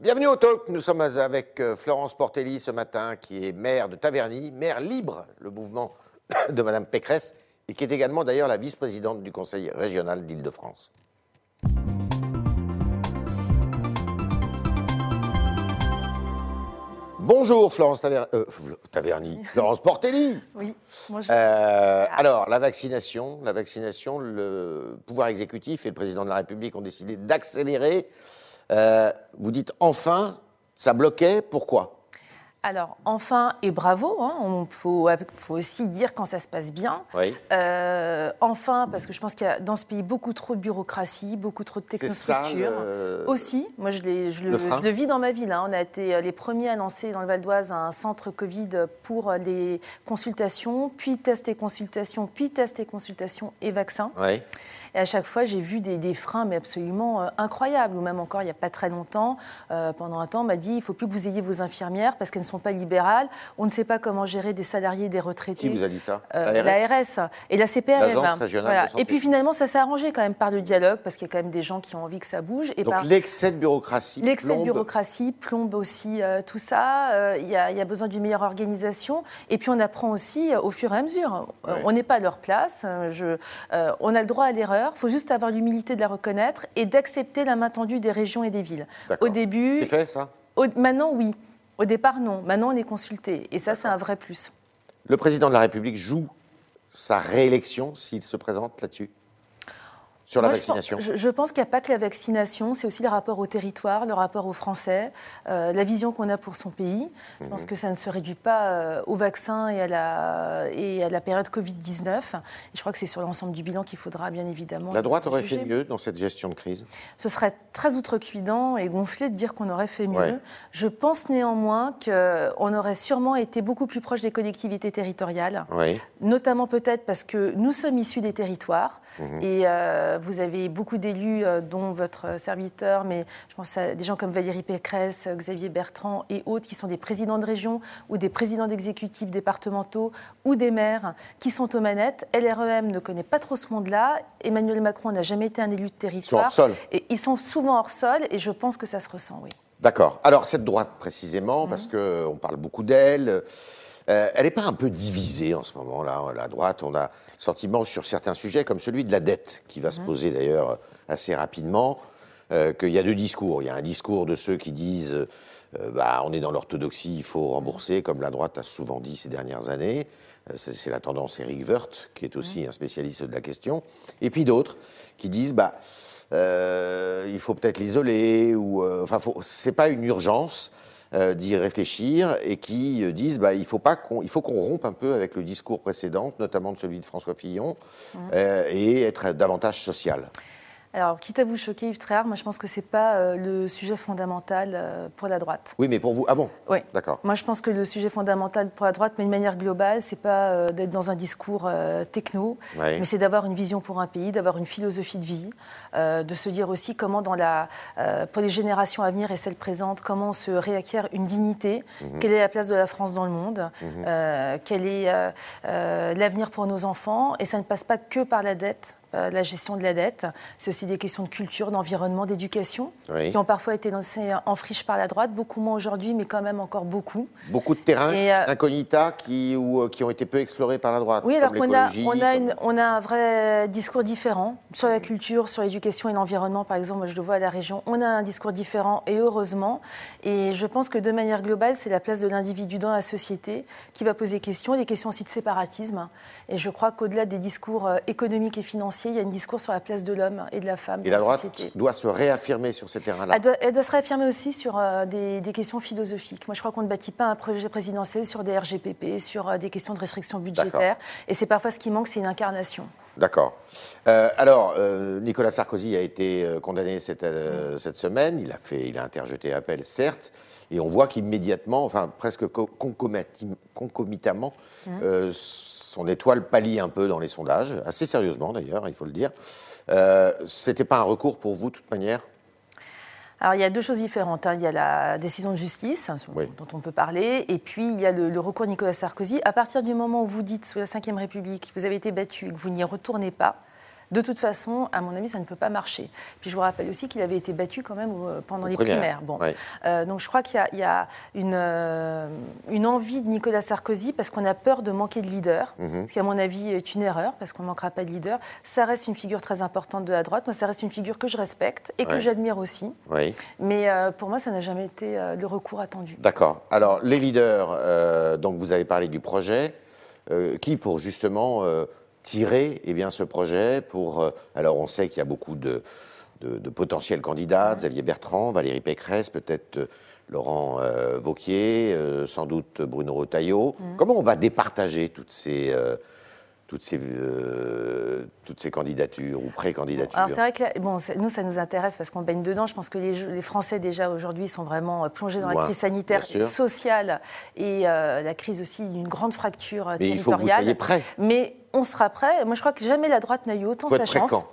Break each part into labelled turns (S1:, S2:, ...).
S1: Bienvenue au Talk. Nous sommes avec euh, Florence Portelli ce matin, qui est maire de Taverny, maire libre, le mouvement de Madame Pécresse, et qui est également d'ailleurs la vice-présidente du Conseil régional d'Île-de-France. Bonjour Florence Taver- euh, Taverny, Florence Portelli.
S2: Oui, je...
S1: Euh, alors, la vaccination, la vaccination, le pouvoir exécutif et le président de la République ont décidé d'accélérer. Euh, vous dites enfin, ça bloquait, pourquoi?
S2: Alors, enfin et bravo, hein, on faut, faut aussi dire quand ça se passe bien.
S1: Oui.
S2: Euh, enfin, parce que je pense qu'il y a dans ce pays beaucoup trop de bureaucratie, beaucoup trop de
S1: C'est ça
S2: technostructure.
S1: le-
S2: Aussi, moi je, le,
S1: Le frein
S2: je le vis dans ma ville. hein. On a été euh, les premiers à lancer dans le Val d'Oise un centre Covid pour euh, les consultations, puis tests et consultations, puis tests et consultations et vaccins.
S1: Oui.
S2: Et à chaque fois, j'ai vu des, des freins, mais absolument euh, incroyables. Ou même encore, il n'y a pas très longtemps, euh, pendant un temps, on m'a dit il faut plus que vous ayez vos infirmières parce qu'elles ne sont pas libérales. On ne sait pas comment gérer des salariés, des retraités.
S1: Qui vous a dit ça
S2: Euh,
S1: La RS?
S2: L'ARS et la CPRM.
S1: De santé.
S2: Et puis finalement, ça s'est arrangé quand même par le dialogue, parce qu'il y a quand même des gens qui ont envie que ça bouge. Et
S1: Donc
S2: par
S1: l'excès de bureaucratie
S2: l'excès de
S1: plombe-
S2: bureaucratie plombe aussi euh, tout ça. Euh, Il y, a- il y a besoin d'une meilleure organisation. Et puis on apprend aussi euh, au fur et à mesure.
S1: Ouais.
S2: On n'est pas à leur place. Je- on a le droit à l'erreur. Il faut juste avoir l'humilité de la reconnaître et d'accepter la main tendue des régions et des villes. Au début,
S1: C'est fait ça?
S2: au- maintenant oui. Au départ, non. Maintenant, on est consulté. Et ça, c'est un vrai plus.
S1: Le président de la République joue sa réélection s'il se présente là-dessus Sur la
S2: Moi, je pense-
S1: vaccination
S2: Je, je pense qu'il n'y a pas que la vaccination, c'est aussi le rapport au territoire, le rapport aux Français, euh, la vision qu'on a pour son pays. Je
S1: Mhm.
S2: pense que ça ne se réduit pas euh, au vaccin et à la, et à la période Covid-19. Et je crois que c'est sur l'ensemble du bilan qu'il faudra bien évidemment.
S1: La droite aurait
S2: juger.
S1: fait mieux dans cette gestion de crise?
S2: Ce serait très outrecuidant et gonflé de dire qu'on aurait fait mieux.
S1: Ouais.
S2: Je pense néanmoins qu'on aurait sûrement été beaucoup plus proche des collectivités territoriales notamment peut-être parce que nous sommes issus des territoires
S1: Mhm.
S2: et euh, vous avez beaucoup d'élus, euh, dont votre serviteur, mais je pense à des gens comme Valérie Pécresse, euh, Xavier Bertrand et autres qui sont des présidents de région ou des présidents d'exécutifs départementaux ou des maires qui sont aux manettes. LREM ne connaît pas trop ce monde-là. Emmanuel Macron n'a jamais été un élu de
S1: Ils sont
S2: territoire.
S1: hors sol.
S2: Et ils sont souvent hors sol et je pense que ça se ressent, oui.
S1: D'accord. Alors, cette droite, précisément, parce qu'on parle beaucoup d'elle, euh, elle n'est pas un peu divisée en ce moment-là, la droite On a le sentiment sur certains sujets, comme celui de la dette, qui va se
S2: Mhm.
S1: poser d'ailleurs assez rapidement, euh, qu'il y a deux discours. Il y a un discours de ceux qui disent euh, bah, on est dans l'orthodoxie, il faut rembourser, comme la droite a souvent dit ces dernières années. Euh, c'est la tendance Eric Woerth, qui est aussi un spécialiste de la question. Et puis d'autres qui disent bah, euh, il faut peut-être l'isoler, ou euh, enfin, c'est pas une urgence euh, d'y réfléchir, et qui euh, disent bah, il faut pas qu'on, il faut qu'on rompe un peu avec le discours précédent, notamment de celui de François Fillon, euh, et être davantage social.
S2: Alors, quitte à vous choquer, Yves Tréhard, moi je pense que ce n'est pas euh, le sujet fondamental euh, pour la droite.
S1: Oui, mais pour vous, ah bon,
S2: Oui.
S1: d'accord.
S2: Moi, je pense que le sujet fondamental pour la droite, mais de manière globale, c'est pas euh, d'être dans un discours techno,
S1: Ouais.
S2: mais c'est d'avoir une vision pour un pays, d'avoir une philosophie de vie, de se dire aussi comment, dans la, pour les générations à venir et celles présentes, comment on se réacquiert une dignité,
S1: Mhm.
S2: quelle est la place de la France dans le monde, euh, quel est l'avenir pour nos enfants, et ça ne passe pas que par la dette. Euh, La gestion de la dette, c'est aussi des questions de culture, d'environnement, d'éducation,
S1: Oui.
S2: qui ont parfois été lancées en friche par la droite, beaucoup moins aujourd'hui, mais quand même encore beaucoup.
S1: Beaucoup de terrains
S2: euh,
S1: incognita qui, ou, euh, qui ont été peu explorés par la droite.
S2: Oui, alors qu'on a, on a,
S1: comme-
S2: une- on a un vrai discours différent sur la culture, sur l'éducation et l'environnement, par exemple. Moi, je le vois à la région. On a un discours différent, et heureusement. Et je pense que de manière globale, c'est la place de l'individu dans la société qui va poser question, des questions aussi de séparatisme. Et je crois qu'au-delà des discours euh, économiques et financiers, il y a un discours sur la place de l'homme et de la femme
S1: Et
S2: dans
S1: la droite
S2: société.
S1: doit se réaffirmer sur ces terrains-là.
S2: Elle doit, elle doit se réaffirmer aussi sur euh, des, des questions philosophiques. Moi, je crois qu'on ne bâtit pas un projet présidentiel sur des RGPP, sur euh, des questions de restrictions budgétaires. Et c'est parfois ce qui manque, c'est une incarnation.
S1: D'accord. Euh, alors, euh, Nicolas Sarkozy a été euh, condamné cette, cette semaine. Il a, fait, il a interjeté appel, certes. Et on voit qu'immédiatement, enfin presque concomitamment, euh, son étoile pâlit un peu dans les sondages, assez sérieusement d'ailleurs, il faut le dire. Euh, C'était pas un recours pour vous, de toute manière?
S2: Alors, il y a deux choses différentes. hein. Il y a la décision de justice, hein,
S1: Oui.
S2: dont on peut parler, et puis il y a le, le recours Nicolas Sarkozy. À partir du moment où vous dites, sous la Ve République, que vous avez été battu et que vous n'y retournez pas, de toute façon, à mon avis, ça ne peut pas marcher. Puis je vous rappelle aussi qu'il avait été battu quand même pendant les primaires. Bon. donc je crois qu'il y, a une, une envie de Nicolas Sarkozy parce qu'on a peur de manquer de leader, mhm. ce qui à mon avis est une erreur parce qu'on ne manquera pas de leader. Ça reste une figure très importante de la droite. Moi, ça reste une figure que je respecte et que j'admire aussi. Oui. Mais pour moi, ça n'a jamais été le recours attendu.
S1: D'accord. Alors, les leaders, donc vous avez parlé du projet. Euh, qui pour justement euh, tirer eh bien, ce projet pour... Euh, alors on sait qu'il y a beaucoup de, de, potentiels candidats, Xavier Bertrand, Valérie Pécresse, peut-être Laurent Vauquier, sans doute Bruno Retailleau. Mmh. Comment on va départager toutes ces toutes ces, toutes ces candidatures ou pré-candidatures
S2: Alors c'est vrai que bon, nous, ça nous intéresse parce qu'on baigne dedans. Je pense que les, les Français, déjà, aujourd'hui, sont vraiment plongés dans la crise sanitaire, sociale et la crise aussi d'une grande fracture
S1: Mais
S2: territoriale. Il faut que vous
S1: soyez prêts.
S2: Mais on sera prêts. Moi, je crois que jamais la droite n'a eu autant sa chance.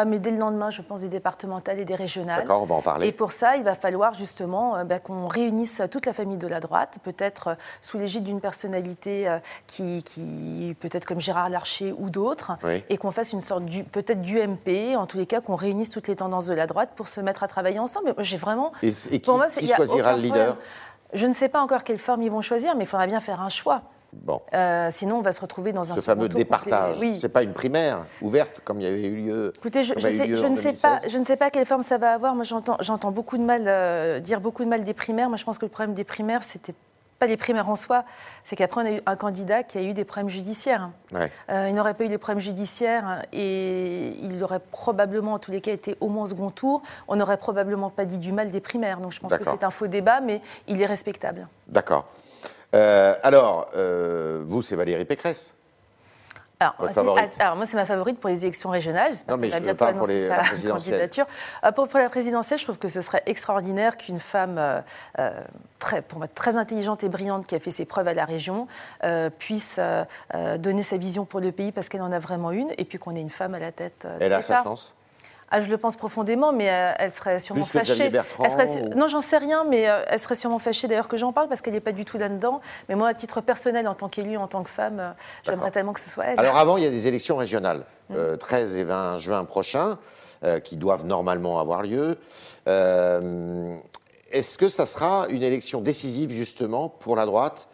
S2: Ah, mais dès le lendemain, je pense, des départementales et des régionales.
S1: D'accord, on va en parler.
S2: Et pour ça, il va falloir justement euh, bah, qu'on réunisse toute la famille de la droite, peut-être euh, sous l'égide d'une personnalité euh, qui, qui peut-être comme Gérard Larcher ou d'autres, et qu'on fasse une sorte peut-être du MP, en tous les cas, qu'on réunisse toutes les tendances de la droite pour se mettre à travailler ensemble. J'ai vraiment.
S1: Et, qui, pour moi, qui choisira le leader?
S2: Je ne sais pas encore quelle forme ils vont choisir, mais il faudra bien faire un choix. Bon. Euh, sinon, on va se retrouver dans un
S1: Ce fameux départage. Oui. C'est pas une primaire ouverte comme il y avait eu lieu.
S2: Écoutez, je, ne sais pas, je ne sais pas quelle forme ça va avoir. Moi, j'entends beaucoup de mal euh, dire beaucoup de mal des primaires. Moi, je pense que le problème des primaires, c'était pas des primaires en soi, c'est qu'après on a eu un candidat qui a eu des problèmes judiciaires. Euh, il n'aurait pas eu des problèmes judiciaires et il aurait probablement, en tous les cas, été au moins au second tour. On n'aurait probablement pas dit du mal des primaires. Donc je pense que c'est un faux débat, mais il est respectable.
S1: D'accord. Euh, alors, euh, vous, c'est Valérie Pécresse
S2: alors, alors, moi, c'est ma favorite pour les élections régionales. J'espère qu'elle va bientôt annoncer sa candidature. Euh, pour, la présidentielle, je trouve que ce serait extraordinaire qu'une femme très, pour moi, très intelligente et brillante qui a fait ses preuves à la région puisse donner sa vision pour le pays parce qu'elle en a vraiment une et puis qu'on ait une femme à la tête.
S1: Elle a sa chance
S2: ah, je le pense profondément, mais euh, elle serait sûrement
S1: Plus
S2: fâchée.
S1: Que
S2: Non, j'en sais rien, mais euh, elle serait sûrement fâchée d'ailleurs que j'en parle parce qu'elle n'est pas du tout là-dedans. Mais moi, à titre personnel, en tant qu'élue, en tant que femme, euh, j'aimerais tellement que ce soit elle.
S1: Alors avant, il y a des élections régionales, 13 mm. et 20 juin prochains, qui doivent normalement avoir lieu. Est-ce que ça sera une élection décisive justement pour la droite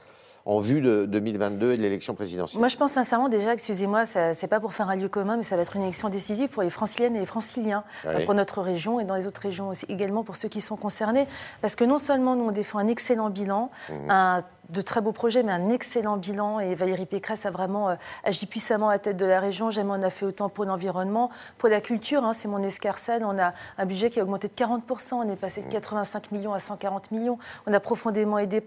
S1: en vue de 2022 et de l'élection présidentielle
S2: Moi, je pense sincèrement déjà, excusez-moi, c'est pas pour faire un lieu commun, mais ça va être une élection décisive pour les franciliennes et les franciliens, pour notre région et dans les autres régions aussi, également pour ceux qui sont concernés. Parce que non seulement nous, on défend un excellent bilan, mmh. un de très beaux projets, mais un excellent bilan. Et Valérie Pécresse a vraiment euh, agi puissamment à la tête de la région. Jamais on a fait autant pour l'environnement. Pour la culture, hein, c'est mon escarcelle. On a un budget qui a augmenté de 40%. On est passé de 85 mmh. millions à 140 millions. On a profondément aidé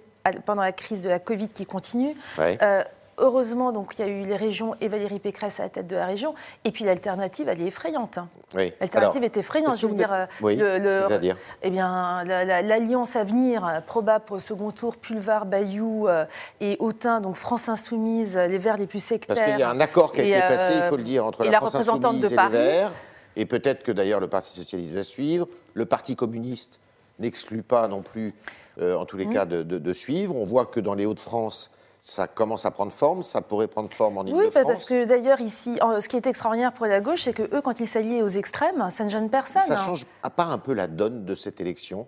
S2: pendant la crise de la Covid qui continue. Euh, heureusement, donc, il y a eu les régions et Valérie Pécresse à la tête de la région. Et puis l'alternative, elle est effrayante. Hein. L'alternative est effrayante. Je veux dire,
S1: le, dire
S2: eh bien, l'alliance à venir, euh, probable pour le second tour, Pulvar, Bayou euh, et Autun, donc France Insoumise, les Verts les plus sectaires.
S1: Parce qu'il y a un accord qui a été passé, il faut le dire, entre la, France Insoumise et les Verts. Et peut-être que d'ailleurs le Parti Socialiste va suivre. Le Parti Communiste n'exclut pas non plus euh, en tous les mmh. cas, de, suivre. On voit que dans les Hauts-de-France, ça commence à prendre forme, ça pourrait prendre forme en Ile-de-France.
S2: Oui, parce que d'ailleurs, ici, ce qui est extraordinaire pour la gauche, c'est que eux, quand ils s'allient aux extrêmes, ça ne gêne personne.
S1: Ça change à part un peu la donne de cette élection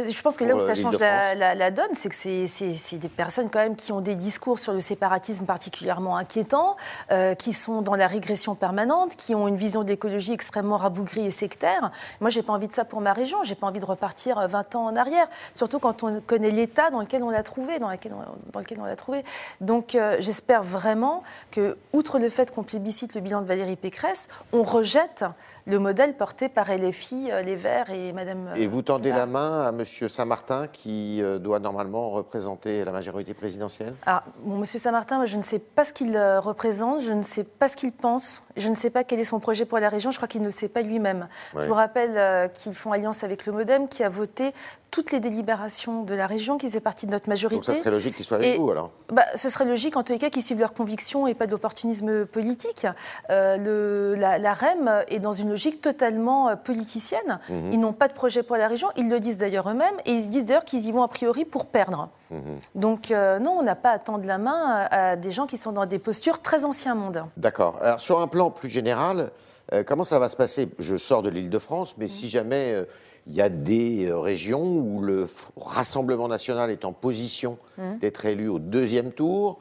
S2: je pense que là où ça euh, change la, donne, c'est que c'est des personnes quand même qui ont des discours sur le séparatisme particulièrement inquiétants, euh, qui sont dans la régression permanente, qui ont une vision de l'écologie extrêmement rabougrie et sectaire. Moi, j'ai pas envie de ça pour ma région. J'ai pas envie de repartir 20 ans en arrière, surtout quand on connaît l'état dans lequel on l'a trouvé, dans, dans, lequel on l'a trouvé. Donc, euh, j'espère vraiment que, outre le fait qu'on plébiscite le bilan de Valérie Pécresse, on rejette le modèle porté par LFI, euh, Les Verts et Madame.
S1: Et vous tendez la main à Monsieur Saint-Martin, qui euh, doit normalement représenter la majorité présidentielle
S2: Alors, bon, Monsieur Saint-Martin, je ne sais pas ce qu'il euh, représente, je ne sais pas ce qu'il pense, je ne sais pas quel est son projet pour la région, je crois qu'il ne le sait pas lui-même. Je vous rappelle qu'ils font alliance avec le Modem, qui a voté toutes les délibérations de la région, qui faisaient partie de notre majorité. Donc
S1: ça serait logique qu'ils soient avec vous alors
S2: bah, Ce serait logique en tous les cas qu'ils suivent leurs convictions et pas de l'opportunisme politique. Euh, le, la, REM est dans une logique totalement euh, politicienne. Mhm. Ils n'ont pas de projet pour la région. Ils le disent d'ailleurs eux-mêmes et ils disent d'ailleurs qu'ils y vont a priori pour perdre. Mhm. Donc euh, non, on n'a pas à tendre la main à, des gens qui sont dans des postures très anciens monde.
S1: D'accord. Alors sur un plan plus général, euh, comment ça va se passer? Je sors de l'île de France, mais si jamais euh, il y a des régions où le Rassemblement national est en position mhm. d'être élu au deuxième tour,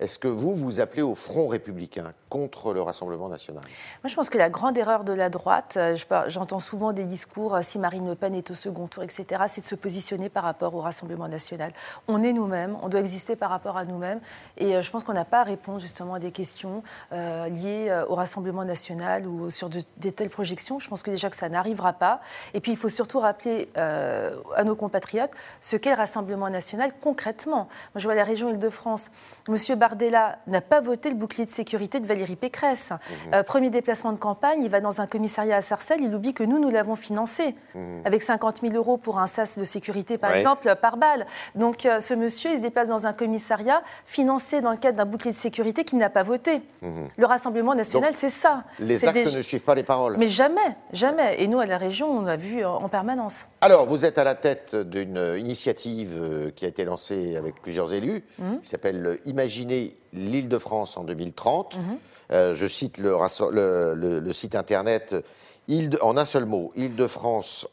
S1: est-ce que vous, vous appelez au front républicain contre le Rassemblement national?
S2: Moi, je pense que la grande erreur de la droite, euh, j'entends souvent des discours, euh, si Marine Le Pen est au second tour, etc., c'est de se positionner par rapport au Rassemblement national. On est nous-mêmes, on doit exister par rapport à nous-mêmes, et euh, je pense qu'on n'a pas à répondre justement à des questions liées au Rassemblement national ou sur de, des telles projections. Je pense que déjà que ça n'arrivera pas. Et puis, il faut surtout rappeler à nos compatriotes ce qu'est le Rassemblement national concrètement. Moi, je vois la région Île-de-France. Monsieur Bardella n'a pas voté le bouclier de sécurité de Valérie Pécresse. Mhm. Euh, premier déplacement de campagne, il va dans un commissariat à Sarcelles, il oublie que nous, nous l'avons financé, mhm. avec 50 000 euros pour un sas de sécurité, par exemple, par balle. Donc euh, ce monsieur, il se déplace dans un commissariat financé dans le cadre d'un bouclier de sécurité qu'il n'a pas voté. Mhm. Le Rassemblement national, c'est ça.
S1: Les actes ne suivent pas les paroles.
S2: Mais jamais, jamais. Et nous, à la région, on l'a vu en permanence.
S1: Alors, vous êtes à la tête d'une initiative euh, qui a été lancée avec plusieurs élus, qui s'appelle Imaginer l'Île-de-France en 2030. Mhm. Euh, je cite le, le, site internet en un seul mot, Île-de-France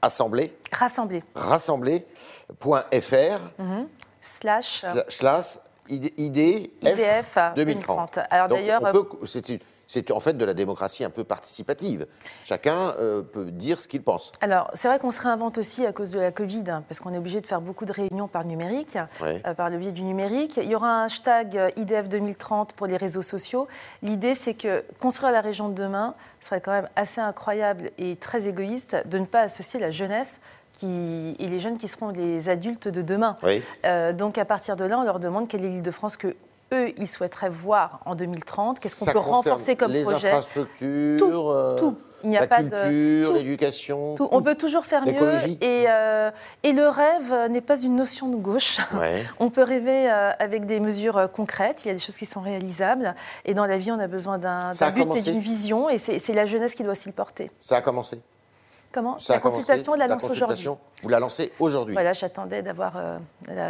S1: Assemblée.
S2: Rassemblée.
S1: Rassemblée.fr.
S2: Mhm. Slash.
S1: Slash. IDF, 2030. Alors d'ailleurs. C'est c'est en fait de la démocratie un peu participative. Chacun euh, peut dire ce qu'il pense.
S2: Alors, c'est vrai qu'on se réinvente aussi à cause de la Covid, hein, parce qu'on est obligé de faire beaucoup de réunions par numérique, euh, par le biais du numérique. Il y aura un hashtag euh, IDF 2030 pour les réseaux sociaux. L'idée, c'est que construire la région de demain serait quand même assez incroyable et très égoïste de ne pas associer la jeunesse qui, et les jeunes qui seront les adultes de demain. donc à partir de là, on leur demande quelle est l'île de France que eux, ils souhaiteraient voir en 2030 Qu'est-ce qu'on peut renforcer comme
S1: les
S2: projet?
S1: infrastructures,
S2: tout, euh, tout.
S1: Il n'y a la pas culture, l'éducation.
S2: On peut toujours faire mieux. Et, euh, et, le rêve n'est pas une notion de gauche. on peut rêver euh, avec des mesures concrètes. Il y a des choses qui sont réalisables. Et dans la vie, on a besoin d'un but et d'une vision. Et c'est la jeunesse qui doit s'y porter.
S1: Ça a commencé
S2: Comment? La consultation, de la lance aujourd'hui.
S1: Vous la lancez aujourd'hui.
S2: Voilà, j'attendais d'avoir euh,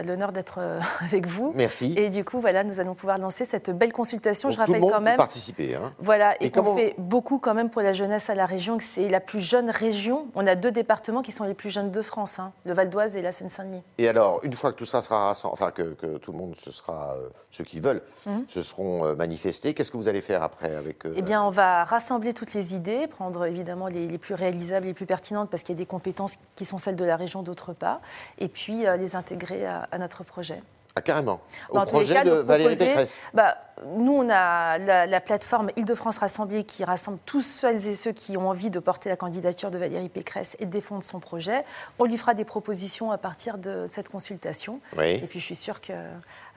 S2: l'honneur d'être euh, avec vous.
S1: Merci.
S2: Et du coup, voilà, nous allons pouvoir lancer cette belle consultation.
S1: Je rappelle tout le monde quand même. Peut participer. Hein.
S2: Voilà, et, qu'on fait beaucoup quand même pour la jeunesse à la région. C'est la plus jeune région. On a deux départements qui sont les plus jeunes de France, hein, le Val d'Oise et la Seine-Saint-Denis.
S1: Et alors, une fois que tout ça sera rassemblé, enfin que, tout le monde, ce sera euh, ceux qui veulent, hum. se seront manifestés. Qu'est-ce que vous allez faire après avec
S2: Eh bien, on va rassembler toutes les idées, prendre évidemment les, les plus réalisables, les plus pertinentes, parce qu'il y a des compétences qui sont celles de la région, d'autre part, et puis euh, les intégrer à, notre projet.
S1: Ah, carrément. Au projet de Valérie Pécresse
S2: bah, Nous, on a la, plateforme Île-de-France Rassemblée qui rassemble tous celles et ceux qui ont envie de porter la candidature de Valérie Pécresse et de défendre son projet. On lui fera des propositions à partir de cette consultation. Et puis, je suis sûre qu'elle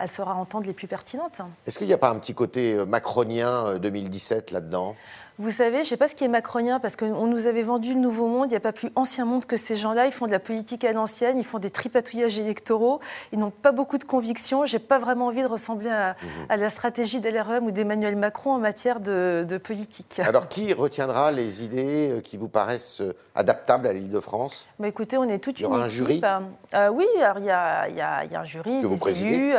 S2: saura entendre les plus pertinentes.
S1: Est-ce qu'il n'y a pas un petit côté euh, macronien 2017 euh, là-dedans?
S2: Vous savez, je ne sais pas ce qui est macronien, parce qu'on nous avait vendu le nouveau monde. Il n'y a pas plus ancien monde que ces gens-là. Ils font de la politique à l'ancienne, ils font des tripatouillages électoraux. Ils n'ont pas beaucoup de convictions. Je n'ai pas vraiment envie de ressembler à, mhm. la stratégie d'LREM ou d'Emmanuel Macron en matière de, politique?
S1: Alors, qui retiendra les idées euh, qui vous paraissent euh, adaptables à l'île de France
S2: bah, Écoutez, on est toute une
S1: équipe.
S2: un
S1: jury?
S2: euh, Oui, il y, a, un jury, que des élus.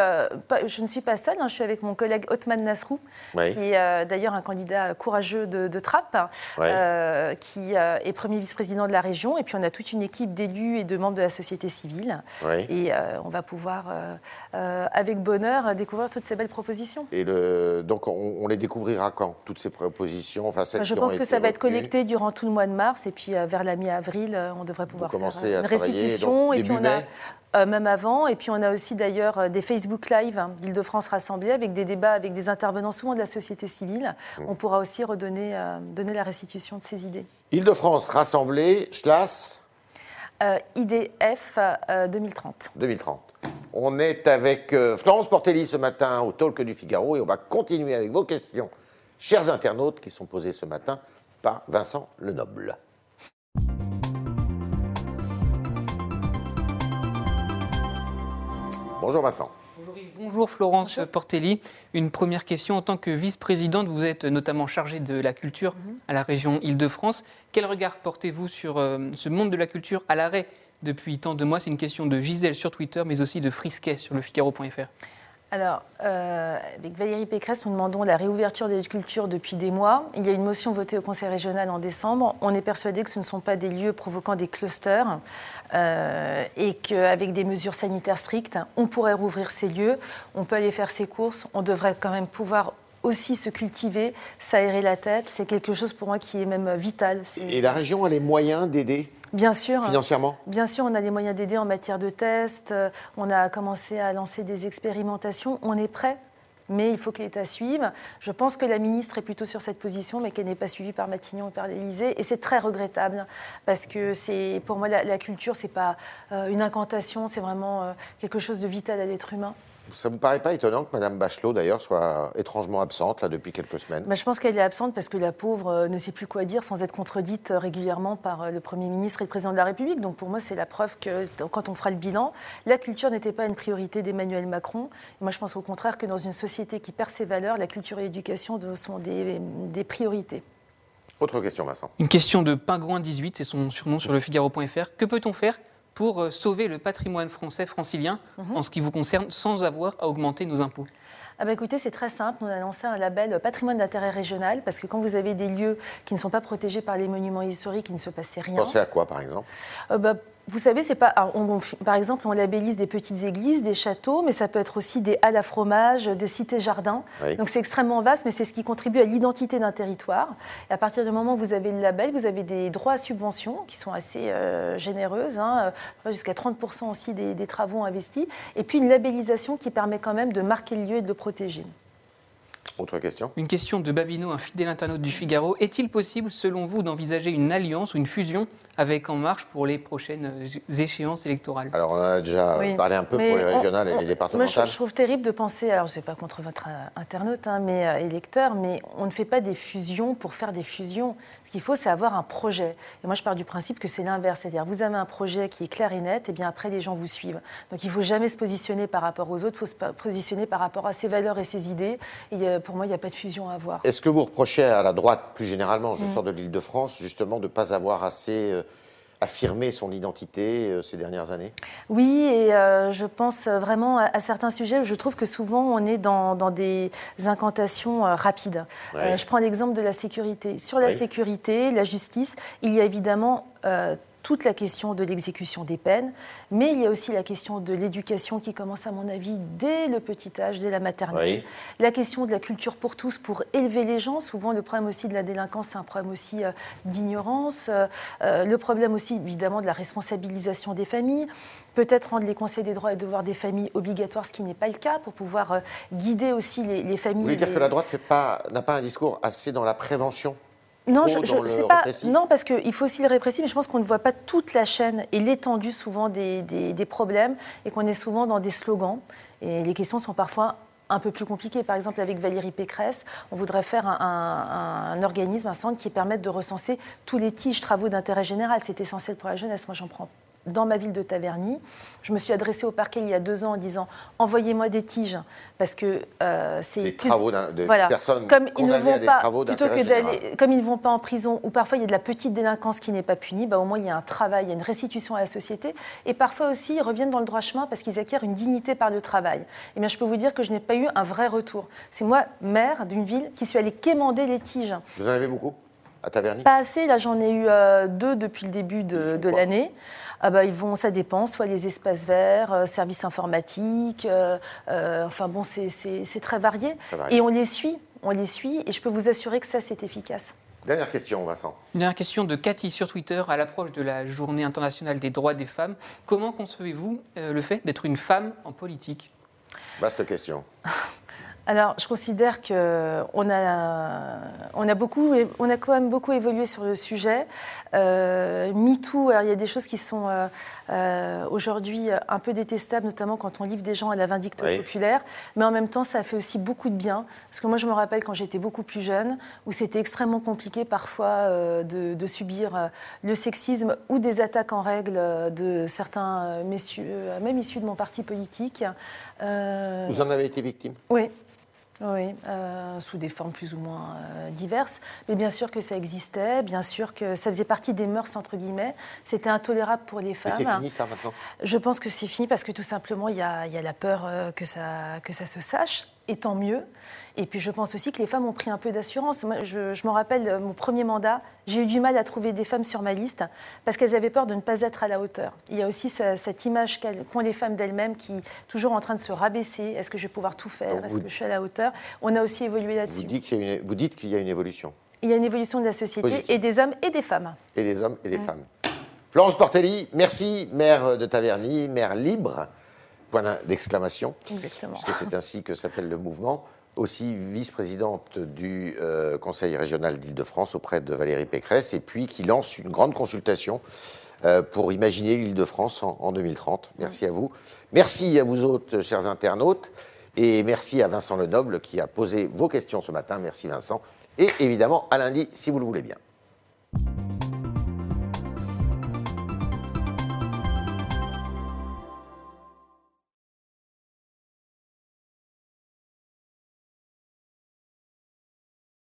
S2: je ne suis pas seule, hein. je suis avec mon collègue Othman Nasrou, qui est d'ailleurs un candidat courageux de de, Trappes, euh, qui est premier vice-président de la région. Et puis on a toute une équipe d'élus et de membres de la société civile. Et on va pouvoir, avec bonheur, découvrir toutes ces belles propositions.
S1: Et le, donc on, les découvrira quand, toutes ces propositions enfin,
S2: Je pense que ça va être collecté durant tout le mois de mars. Et puis vers la mi-avril, on devrait pouvoir faire une restitution. et puis on a euh, même avant. Et puis on a aussi d'ailleurs euh, des Facebook Live hein, d'Île-de-France rassemblés avec des débats avec des intervenants souvent de la société civile. Mmh. On pourra aussi redonner euh, donner la restitution de ces idées.
S1: Île-de-France rassemblée, Schlas
S2: IDF 2030.
S1: 2030. On est avec Florence Portelli ce matin au Talk du Figaro et on va continuer avec vos questions, chers internautes, qui sont posées ce matin par Vincent Lenoble. Bonjour Vincent.
S3: Bonjour, Florence Portelli. Une première question. En tant que vice-présidente, vous êtes notamment chargée de la culture mhm. à la région Île-de-France. Quel regard portez-vous sur euh, ce monde de la culture à l'arrêt depuis tant de mois C'est une question de Gisèle sur Twitter, mais aussi de Frisquet sur le Figaro.fr.
S2: Alors, euh, avec Valérie Pécresse, nous demandons la réouverture des cultures depuis des mois. Il y a une motion votée au Conseil régional en décembre. On est persuadé que ce ne sont pas des lieux provoquant des clusters euh, et qu'avec des mesures sanitaires strictes, on pourrait rouvrir ces lieux. On peut aller faire ses courses. On devrait quand même pouvoir aussi se cultiver, s'aérer la tête. C'est quelque chose pour moi qui est même vital.
S1: Et la région a les moyens d'aider
S2: Bien sûr.
S1: Financièrement
S2: Bien sûr, on a les moyens d'aider en matière de tests. Euh, on a commencé à lancer des expérimentations. On est prêt mais il faut que l'État suive. Je pense que la ministre est plutôt sur cette position, mais qu'elle n'est pas suivie par Matignon et par l'Élysée. Et c'est très regrettable, parce que c'est, pour moi, la, culture, ce n'est pas euh, une incantation, c'est vraiment euh, quelque chose de vital à l'être humain.
S1: Ça ne vous paraît pas étonnant que Mme Bachelot, d'ailleurs, soit étrangement absente là, depuis quelques semaines
S2: bah, Je pense qu'elle est absente parce que la pauvre euh, ne sait plus quoi dire sans être contredite euh, régulièrement par euh, le Premier ministre et le Président de la République. Donc pour moi, c'est la preuve que quand on fera le bilan, la culture n'était pas une priorité d'Emmanuel Macron. Et moi, je pense au contraire que dans une société qui perd ses valeurs, la culture et l'éducation sont des, des priorités.
S1: Autre question, Vincent.
S3: Une question de Pingouin 18, c'est son surnom sur le Figaro.fr. Que peut-on faire pour euh, sauver le patrimoine français francilien mhm. en ce qui vous concerne sans avoir à augmenter nos impôts
S2: ah bah écoutez, c'est très simple. On a lancé un label patrimoine d'intérêt régional parce que quand vous avez des lieux qui ne sont pas protégés par les monuments historiques, il ne se passait rien.
S1: Pensez à quoi, par exemple?
S2: Euh, bah, vous savez, c'est pas. par exemple, on labellise des petites églises, des châteaux, mais ça peut être aussi des halles à fromage, des cités-jardins. Donc c'est extrêmement vaste, mais c'est ce qui contribue à l'identité d'un territoire. Et à partir du moment où vous avez le label, vous avez des droits à subvention qui sont assez euh, généreuses, hein, euh, jusqu'à 30% aussi des, des travaux investis, et puis une labellisation qui permet quand même de marquer le lieu et de le protéger.
S1: Autre question
S3: Une question de Babino, un fidèle internaute du Figaro. Est-il possible, selon vous, d'envisager une alliance ou une fusion avec En Marche pour les prochaines échéances électorales?
S1: Alors, on a déjà parlé un peu pour les régionales et les départementales.
S2: Moi, je, trouve terrible de penser, alors je ne sais pas contre votre internaute hein, mais, euh, électeur, mais on ne fait pas des fusions pour faire des fusions. Ce qu'il faut, c'est avoir un projet. Et moi, je pars du principe que c'est l'inverse. C'est-à-dire, vous avez un projet qui est clair et net, et bien après, les gens vous suivent. Donc, il ne faut jamais se positionner par rapport aux autres, il faut se positionner par rapport à ses valeurs et ses idées. Et pour moi, il n'y a pas de fusion à avoir.
S1: Est-ce que vous reprochez à la droite, plus généralement, je mm. sors de l'île de France, justement, de ne pas avoir assez euh, affirmé son identité euh, ces dernières années?
S2: Oui, et euh, je pense vraiment à, certains sujets. Je trouve que souvent on est dans, des incantations rapides. je prends l'exemple de la sécurité. Sur la sécurité, la justice, il y a évidemment toute la question de l'exécution des peines, mais il y a aussi la question de l'éducation qui commence, à mon avis, dès le petit âge, dès la maternelle. La question de la culture pour tous, pour élever les gens. Souvent, le problème aussi de la délinquance, c'est un problème aussi euh, d'ignorance. Euh, euh, le problème aussi, évidemment, de la responsabilisation des familles. Peut-être rendre les conseils des droits et devoirs des familles obligatoires, ce qui n'est pas le cas, pour pouvoir guider aussi les, familles. Vous
S1: voulez dire que la droite n'a pas un discours assez dans la prévention?
S2: Non, je, je sais pas. Non, parce qu'il faut aussi le répressif, mais je pense qu'on ne voit pas toute la chaîne et l'étendue souvent des, problèmes et qu'on est souvent dans des slogans. Et les questions sont parfois un peu plus compliquées. Par exemple, avec Valérie Pécresse, on voudrait faire un, un organisme, un centre qui permette de recenser tous les tiges travaux d'intérêt général. C'est essentiel pour la jeunesse. Moi, j'en prends dans ma ville de Taverny. Je me suis adressée au parquet il y a deux ans en disant envoyez-moi des tiges parce que euh, c'est
S1: des travaux de voilà. personnes comme ils ne vont
S2: pas plutôt que d'aller comme ils ne vont pas en prison ou parfois il y a de la petite délinquance qui n'est pas punie, bah, au moins il y a un travail, il y a une restitution à la société et parfois aussi ils reviennent dans le droit chemin parce qu'ils acquièrent une dignité par le travail. Et eh bien je peux vous dire que je n'ai pas eu un vrai retour. C'est moi maire d'une ville qui suis allée quémander les tiges.
S1: Vous en avez beaucoup à Taverny?
S2: Pas assez, là j'en ai eu euh, deux depuis le début de, de l'année ah bah, ils vont, ça dépend, soit les espaces verts, euh, services informatiques, euh, euh, enfin bon, c'est très varié. Et on les suit, on les suit, et je peux vous assurer que ça, c'est efficace.
S1: Dernière question, Vincent.
S3: Une dernière question de Cathy sur Twitter à l'approche de la Journée internationale des droits des femmes. Comment concevez-vous le fait d'être une femme en politique?
S1: Vaste question.
S2: Alors, je considère qu'on a, on a, beaucoup, on a quand même beaucoup évolué sur le sujet. Euh, MeToo, il y a des choses qui sont euh, euh, aujourd'hui un peu détestables, notamment quand on livre des gens à la vindicte populaire. Mais en même temps, ça a fait aussi beaucoup de bien. Parce que moi, je me rappelle quand j'étais beaucoup plus jeune, où c'était extrêmement compliqué parfois de, de, subir le sexisme ou des attaques en règle de certains messieurs, même issus de mon parti politique.
S1: Vous en avez été victime?
S2: Oui. Oui, euh, sous des formes plus ou moins euh, diverses. Mais bien sûr que ça existait, bien sûr que ça faisait partie des mœurs, entre guillemets. C'était intolérable pour les femmes.
S1: c'est fini ça maintenant
S2: Je pense que c'est fini parce que tout simplement, il y a, y a la peur euh, que, ça, que ça se sache, et tant mieux. Et puis je pense aussi que les femmes ont pris un peu d'assurance. Moi, je, je me rappelle euh, mon premier mandat, j'ai eu du mal à trouver des femmes sur ma liste parce qu'elles avaient peur de ne pas être à la hauteur. Il y a aussi ce- cette image qu'ont les femmes d'elles-mêmes qui toujours en train de se rabaisser. Est-ce que je vais pouvoir tout faire? Est-ce que je suis à la hauteur? On a aussi évolué
S1: vous
S2: là-dessus.
S1: dites qu'il y, a une- vous dites qu'il y a une évolution,
S2: Il y a une évolution de la société
S1: Positive.
S2: et des hommes et des femmes.
S1: et des hommes et des femmes. Florence Portelli, merci, maire de Taverny, maire libre, point d'exclamation.
S2: Exactement.
S1: puisque c'est ainsi que s'appelle le mouvement, aussi vice-présidente du euh, Conseil régional d'Île-de-France auprès de Valérie Pécresse, et puis qui lance une grande consultation euh, pour imaginer l'Île-de-France en, en 2030. Merci à vous. Merci à vous autres, chers internautes, et merci à Vincent Lenoble qui a posé vos questions ce matin. Merci Vincent. Et évidemment, à lundi, si vous le voulez bien.